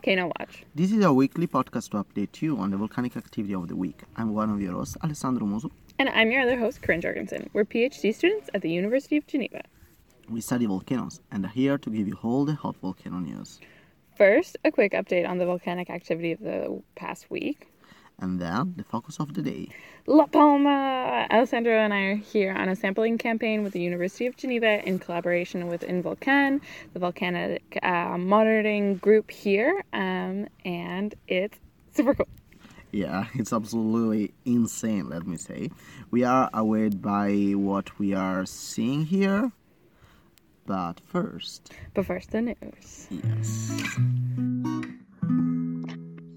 Volcano Watch. This is a weekly podcast to update you on the volcanic activity of the week. I'm one of your hosts, Alessandro Musu. And I'm your other host, Corin Jorgensen. We're PhD students at the University of Geneva. We study volcanoes and are here to give you all the hot volcano news. First, a quick update on the volcanic activity of the past week. And then the focus of the day. La Palma! Alessandro and I are here on a sampling campaign with the University of Geneva in collaboration with InVolcan, the volcanic uh, monitoring group here, um, and it's super cool. Yeah, it's absolutely insane, let me say. We are awed by what we are seeing here. But first. But first, the news. Yes.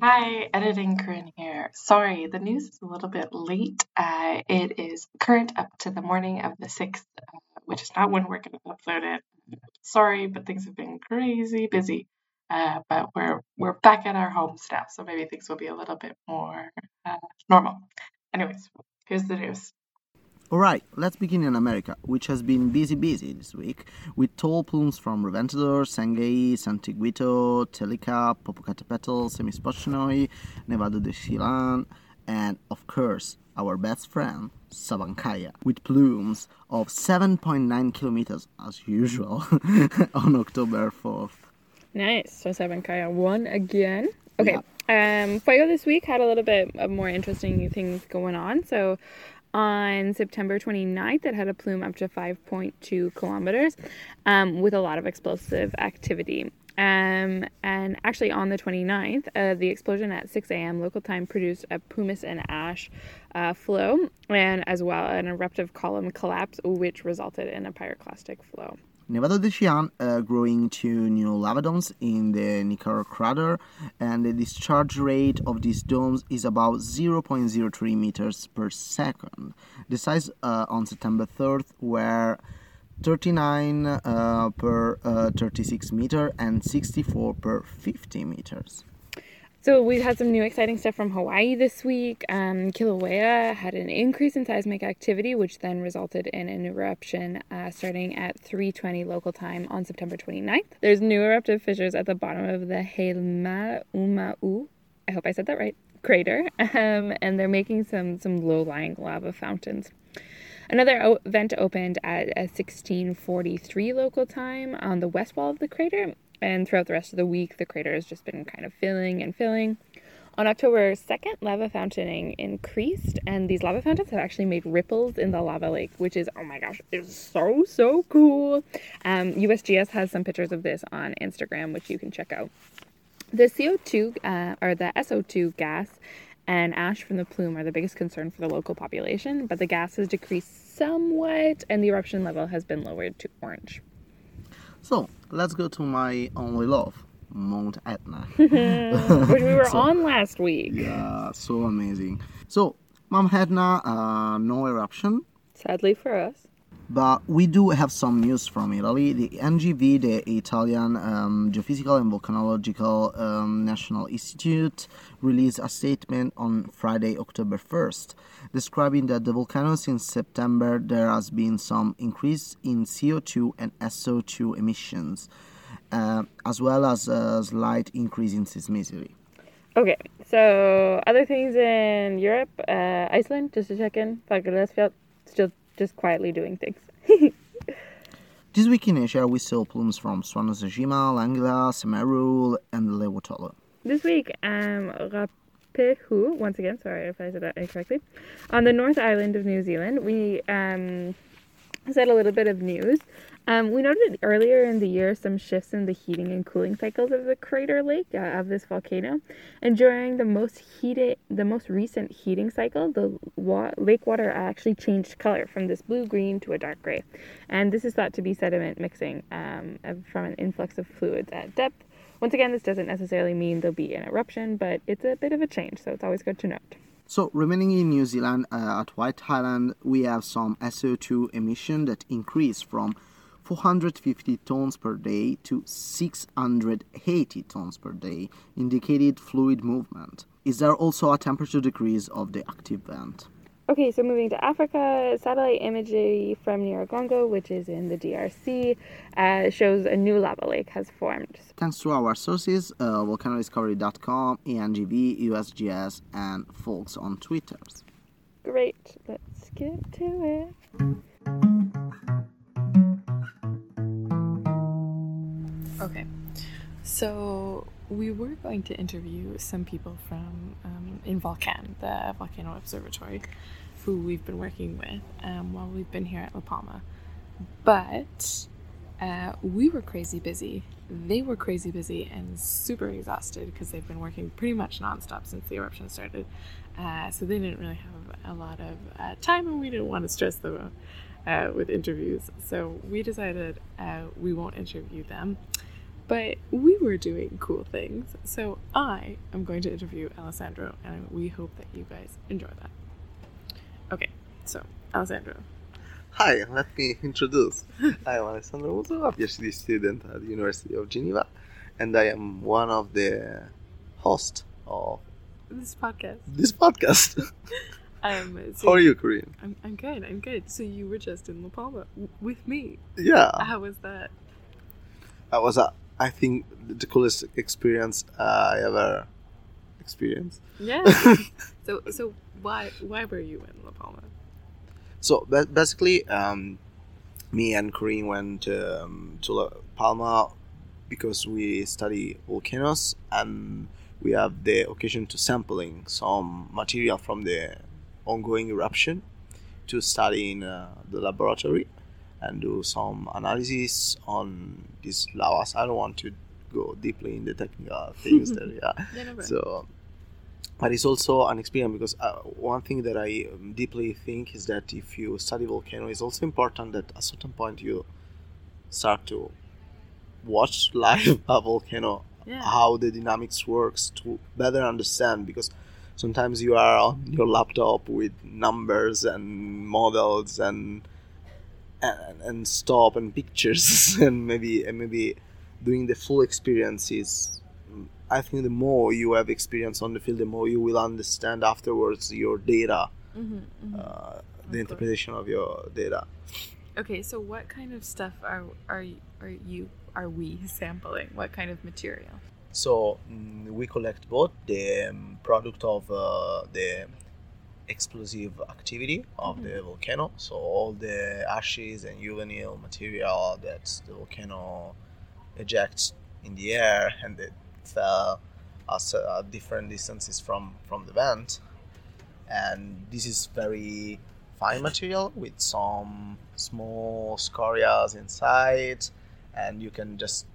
Hi, editing Corin here. Sorry, the news is a little bit late. Uh, it is current up to the morning of the 6th, uh, which is not when we're going to upload it. Sorry, but things have been crazy busy. Uh, but we're we're back at our homes now, so maybe things will be a little bit more uh, normal. Anyways, here's the news. Alright, let's begin in America, which has been busy busy this week, with tall plumes from Reventador, Sangay, Santiaguito, Telica, Popocatépetl, Semisopochnoi, Nevado de Chillán, and of course, our best friend, Sabancaya, with plumes of 7.9 kilometers as usual on October 4th. Nice. So Sabancaya won again. Okay. Yeah. Um, Fuego this week had a little bit of more interesting things going on. So on September 29th. It had a plume up to 5.2 kilometers um, with a lot of explosive activity. Um, and actually, on the 29th, uh, the explosion at 6 a.m. local time produced a pumice and ash uh, flow, and as well an eruptive column collapse, which resulted in a pyroclastic flow. Nevado de Chillán uh, growing two new lava domes in the Nicanor crater, and the discharge rate of these domes is about 0.03 meters per second. The size uh, on September 3rd were 39 uh, per uh, 36 meter and 64 per 50 meters. So we've had some new exciting stuff from Hawaii this week. Um, Kilauea had an increase in seismic activity, which then resulted in an eruption uh, starting at 3:20 local time on September 29th. There's new eruptive fissures at the bottom of the Heimaumau. I hope I said that right. Crater, um, and they're making some some low-lying lava fountains. Another event opened at 1643 local time on the west wall of the crater, and throughout the rest of the week, the crater has just been kind of filling and filling. On October 2nd, lava fountaining increased, and these lava fountains have actually made ripples in the lava lake, which is, oh my gosh, is so, so cool. Um, USGS has some pictures of this on Instagram, which you can check out. The CO2, uh, or the SO2 gas, and ash from the plume are the biggest concern for the local population, but the gas has decreased somewhat, and the eruption level has been lowered to orange. So let's go to my only love, Mount Etna, which we were so, on last week. Yeah, so amazing. So Mount Etna, uh, no eruption. Sadly for us. But we do have some news from Italy. The INGV, the Italian um, Geophysical and Volcanological um, National Institute, released a statement on Friday, October 1st, describing that the volcano since September there has been some increase in CO2 and SO2 emissions, uh, as well as a slight increase in seismicity. Okay, so other things in Europe, uh, Iceland, just to check in, Fagradalsfjall, still just quietly doing things. this week in Asia, we saw plumes from Suwanosejima, Langla, Semeru, and Lewotolo. This week, um, Rapehu, once again, sorry if I said that incorrectly, on the North Island of New Zealand, we um, said a little bit of news. Um, we noted earlier in the year some shifts in the heating and cooling cycles of the crater lake uh, of this volcano, and during the most heated, the most recent heating cycle, the wa- lake water actually changed color from this blue green to a dark gray, and this is thought to be sediment mixing um, from an influx of fluids at depth. Once again, this doesn't necessarily mean there'll be an eruption, but it's a bit of a change, so it's always good to note. So, remaining in New Zealand uh, at White Island, we have some SO2 emission that increased from 450 tons per day to 680 tons per day, indicated fluid movement. Is there also a temperature decrease of the active vent? Okay, so moving to Africa, satellite imagery from Nyiragongo, which is in the DRC, uh, shows a new lava lake has formed. Thanks to our sources, uh, volcanodiscovery.com, INGV, USGS, and folks on Twitter. Great, let's get to it. Okay, so we were going to interview some people from um, Involcan, the volcano observatory, who we've been working with um, while we've been here at La Palma, but uh, we were crazy busy. They were crazy busy and super exhausted because they've been working pretty much nonstop since the eruption started. Uh, so they didn't really have a lot of uh, time, and we didn't want to stress them uh, with interviews. So we decided uh, we won't interview them but we were doing cool things. So I am going to interview Alessandro, and we hope that you guys enjoy that. Okay, so Alessandro. Hi, let me introduce. I am Alessandro Musso, a PhD student at the University of Geneva, and I am one of the hosts of This podcast. this podcast. Um, so How are you, Corin? I'm, I'm good. I'm good. So you were just in La Palma w- with me. Yeah, How was that? that was, a, I think, the coolest experience I ever experienced. Yeah. so so why why were you in La Palma? So basically, um, me and Corin went um, to La Palma because we study volcanoes and we have the occasion to sampling some material from the ongoing eruption to study in uh, the laboratory and do some analysis on these lavas. I don't want to go deeply in the technical things there. Yeah. Yeah, no. So, but it's also an experience because uh, one thing that I um, deeply think is that if you study volcano, it's also important that at a certain point you start to watch live a volcano, Yeah. how the dynamics works to better understand because sometimes you are on your laptop with numbers and models and and, and stop and pictures and maybe and maybe doing the full experience is I think the more you have experience on the field, the more you will understand afterwards your data, hmm hmm uh, the course. interpretation of your data. Okay, so what kind of stuff are are are you are we sampling? What kind of material? So mm, we collect both the um, product of uh, the explosive activity of the volcano, so all the ashes and juvenile material that the volcano ejects in the air and it fell at uh, different distances from from the vent, and this is very fine material with some small scorias inside, and you can just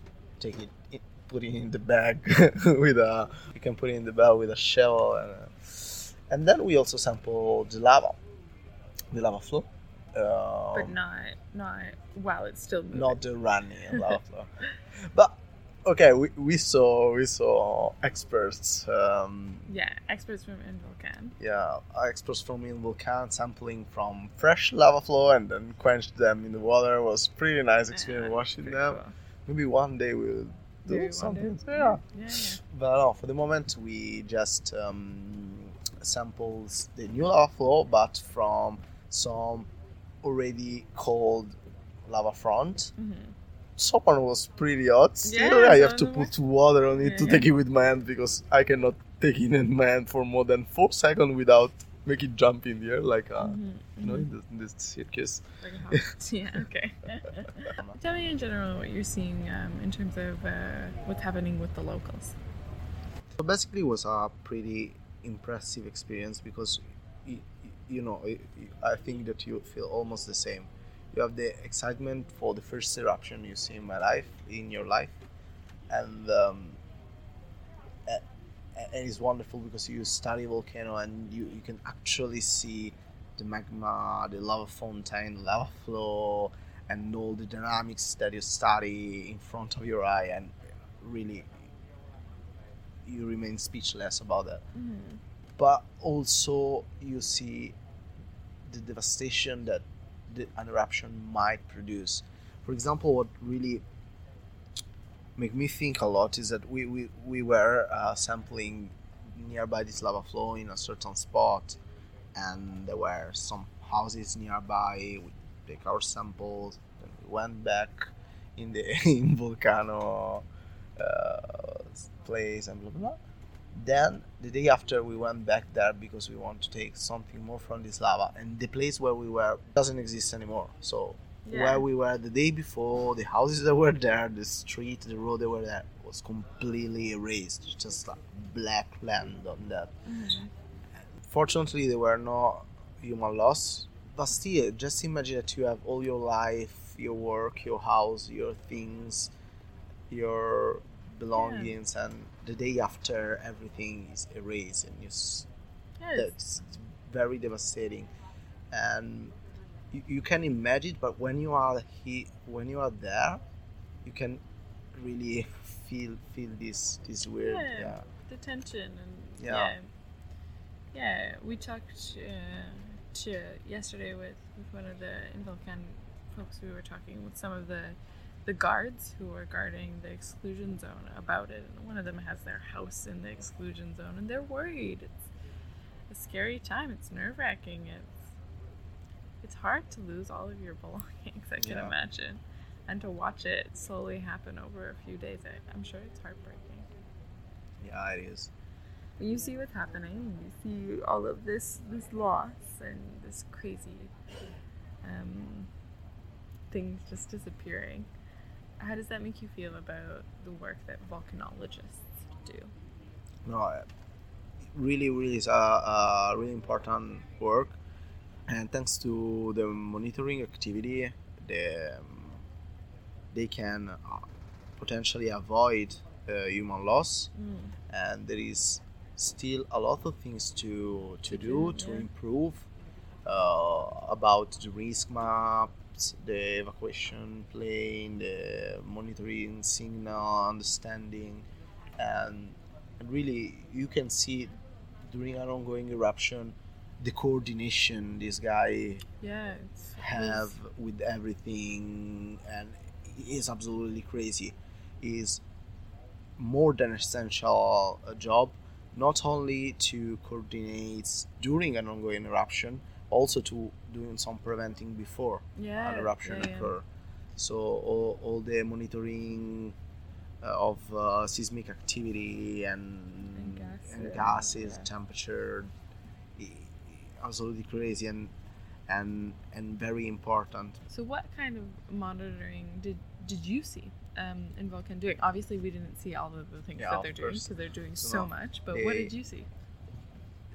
take it, it put it in the bag with a you can put it in the bag with a shovel and, uh, and then we also sample the lava the lava flow uh, but not not while it's still moving. not the running lava flow but okay we, we saw we saw experts um, yeah, experts from Involcan. yeah experts from Involcan sampling from fresh lava flow and then quenched them in the water it was pretty nice experience Yeah, watching them cool. maybe one day we'll do Maybe something yeah Yeah, yeah. But no, for the moment we just um, samples the new lava flow, but from some already cold lava front. Mhm. Someone was pretty hot. Still, Yeah, I have to put water on it Yeah, to yeah. take it with my hand because I cannot take it in my hand for more than four seconds without make it jump in the air like uh, Mhm, you know in, the, in this circus. Yeah, okay. Tell me in general what you're seeing um, in terms of uh, what's happening with the locals. So basically, it was a pretty impressive experience because, you, you know, I- think that you feel almost the same. You have the excitement for the first eruption you see in my life, in your life, and um, and it's wonderful because you study volcano and you, you can actually see the magma, the lava fountain, lava flow, and all the dynamics that you study in front of your eye, and really you remain speechless about that. But also you see the devastation that the, an eruption might produce. For example, what really make me think a lot is that we, we, we were uh, sampling nearby this lava flow in a certain spot and there were some houses nearby. We take our samples, then we went back in the in volcano uh, place and blah blah. blah. Then the day after we went back there because we want to take something more from this lava, and the place where we were doesn't exist anymore. So Yeah. where we were the day before, the houses that were there, the street, the road that were there was completely erased. Just like black land on that. Mm-hmm. Fortunately, there were no human loss. But still, just imagine that you have all your life, your work, your house, your things, your belongings, and the day after everything is erased, and you s- Yes. that's very devastating and you, you can imagine but when you are he when you are there you can really feel feel this this weird Yeah. yeah the tension and Yeah. yeah, yeah. We talked uh, to yesterday with, with one of the Involcan folks. We were talking with some of the the guards who are guarding the exclusion zone about it, and one of them has their house in the exclusion zone, and they're worried. It's a scary time. It's nerve wracking. It's it's hard to lose all of your belongings. I can Yeah. imagine, and to watch it slowly happen over a few days. I, I'm sure it's heartbreaking yeah it is when you see what's happening, you see all of this this loss and this crazy um, things just disappearing. How does that make you feel about the work that volcanologists do? no uh, really really is a, a really important work and thanks to the monitoring activity the, um, they can uh, potentially avoid uh, human loss and there is still a lot of things to to do do, to yeah. improve uh, about the risk the evacuation plane the monitoring signal understanding and really you can see during an ongoing eruption the coordination this guy Yeah, have with everything and is absolutely crazy. Is more than essential a job not only to coordinate during an ongoing eruption also to doing some preventing before yeah, an eruption yeah, occur so all, all the monitoring uh, of uh, seismic activity and, gas, and gases yeah. temperature i- i- absolutely crazy and and and very important So, what kind of monitoring did did you see um, Involcan doing? Obviously, we didn't see all of the things Yeah, that they're doing because they're doing So, so much. But what did you see?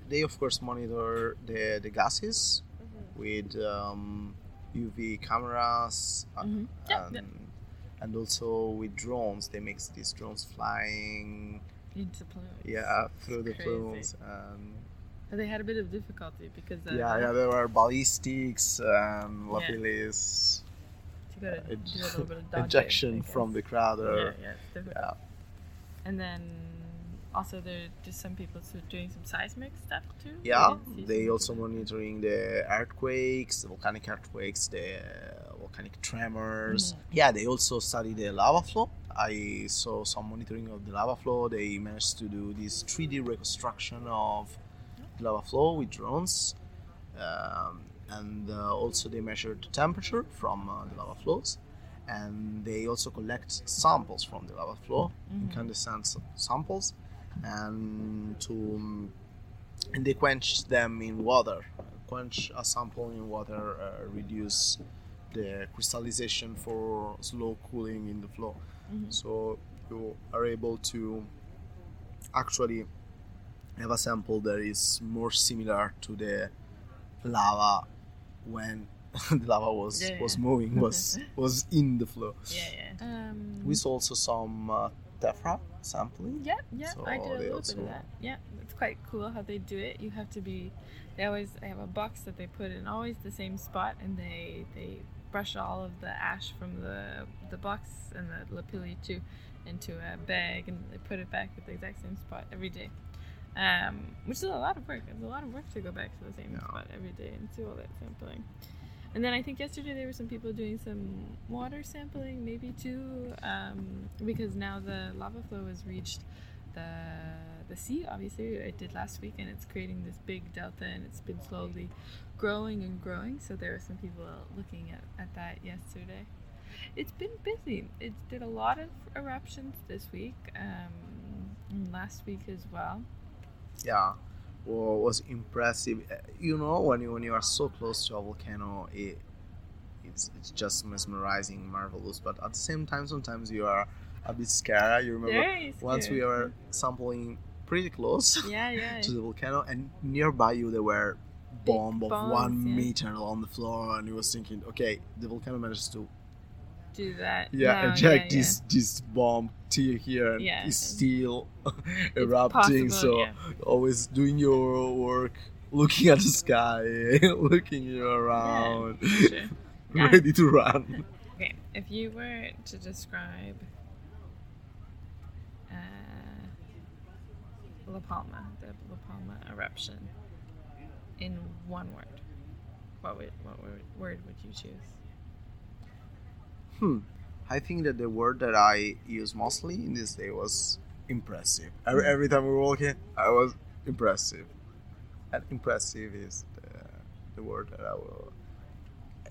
They of course monitor the the gases with um, UV cameras uh, Mhm. Yeah, and yeah. and also with drones they make these drones flying Into plumes. yeah through the crazy. plumes and they had a bit of difficulty because uh, yeah yeah there were ballistics and Yeah. lapillis you uh, do a little bit of dodging, ejection from the crater Yeah, yeah, it's yeah And then also there just some people doing some seismic stuff too. Yeah they also monitoring the earthquakes the volcanic earthquakes the volcanic tremors. Mm-hmm. yeah they also study the lava flow. I saw some monitoring of the lava flow. They managed to do this 3d reconstruction of the lava flow with drones um, and uh, also they measured the temperature from uh, the lava flows. And they also collect samples from the lava flow. Incandescent s- samples and to um, and they quench them in water quench a sample in water uh, reduce the crystallization for slow cooling in the flow so you are able to actually have a sample that is more similar to the lava when the lava was Yeah, was yeah. moving was was in the flow Yeah, yeah. Um, we saw also some uh, tephra sampling Yeah, yeah, So I did a little also- bit of that. Yeah, it's quite cool how they do it. You have to be. They always they have a box that they put in always the same spot, and they they brush all of the ash from the the box and the lapilli too into a bag, and they put it back at the exact same spot every day. Um, which is a lot of work. It's a lot of work to go back to the same Yeah. spot every day and do all that sampling. And then I think yesterday there were some people doing some water sampling, maybe too, um, because now the lava flow has reached the the sea. Obviously, it did last week, and it's creating this big delta, and it's been slowly growing and growing. So there were some people looking at, at that yesterday. It's been busy. It did a lot of eruptions this week, um, and last week as well. Yeah, was impressive. Uh, You know, when you when you are so close to a volcano, it it's, it's just mesmerizing, marvelous. But at the same time, sometimes you are a bit scared. You remember once we were sampling pretty close Yeah, yeah. to the volcano, and nearby you there were bomb of bombs, one yeah. meter on the floor, and you was thinking, okay, the volcano managed to Do that. yeah, No, eject yeah, this this bomb to here and Yeah. it's still It's erupting. possible, so yeah. always doing your work, looking at the sky, looking you around, sure. Yeah. ready to run. Okay, if you were to describe uh, La Palma, the La Palma eruption, in one word, what would what word would you choose? Hmm. I think that the word that I use mostly in this day was impressive. Every, every time we were walking, I was impressive. And impressive is the, the word that I will.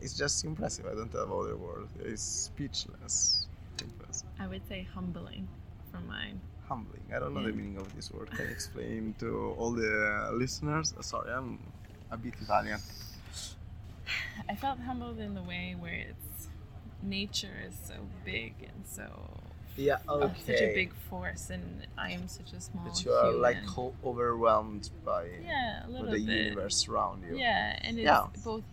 It's just impressive. I don't have other words. It's speechless. Impressive. I would say humbling for mine. Humbling. I don't know the meaning of this word. Can you explain to all the listeners? Uh, Sorry, I'm a bit Italian. I felt humbled in the way where it's nature is so big and so Yeah, of such a big force, and I am such a small That you are human. like overwhelmed by yeah, a the bit. universe around you. Yeah, and it's Yeah. both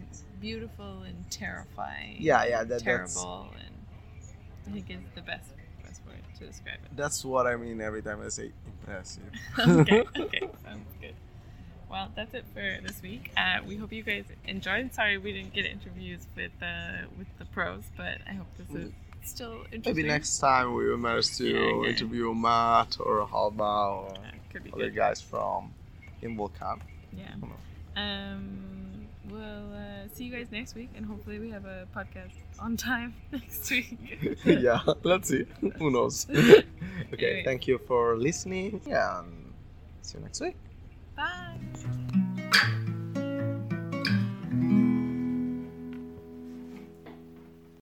beautiful and terrifying. Yeah, yeah, that- that's- terrible, and I think is the best best word to describe it. That's what I mean every time I say impressive. okay, okay, sounds good. Well, that's it for this week. Uh, we hope you guys enjoyed. Sorry we didn't get interviews with uh, with the pros, but I hope this is still interesting. Maybe next time we will manage to Yeah, yeah. interview Matt or Halba or Yeah, other good. guys from Involcan. Yeah. Um, we'll uh, see you guys next week, and hopefully we have a podcast on time next week. yeah, let's see. Who knows? okay, Anyway. thank you for listening. Yeah, and see you next week. Bye.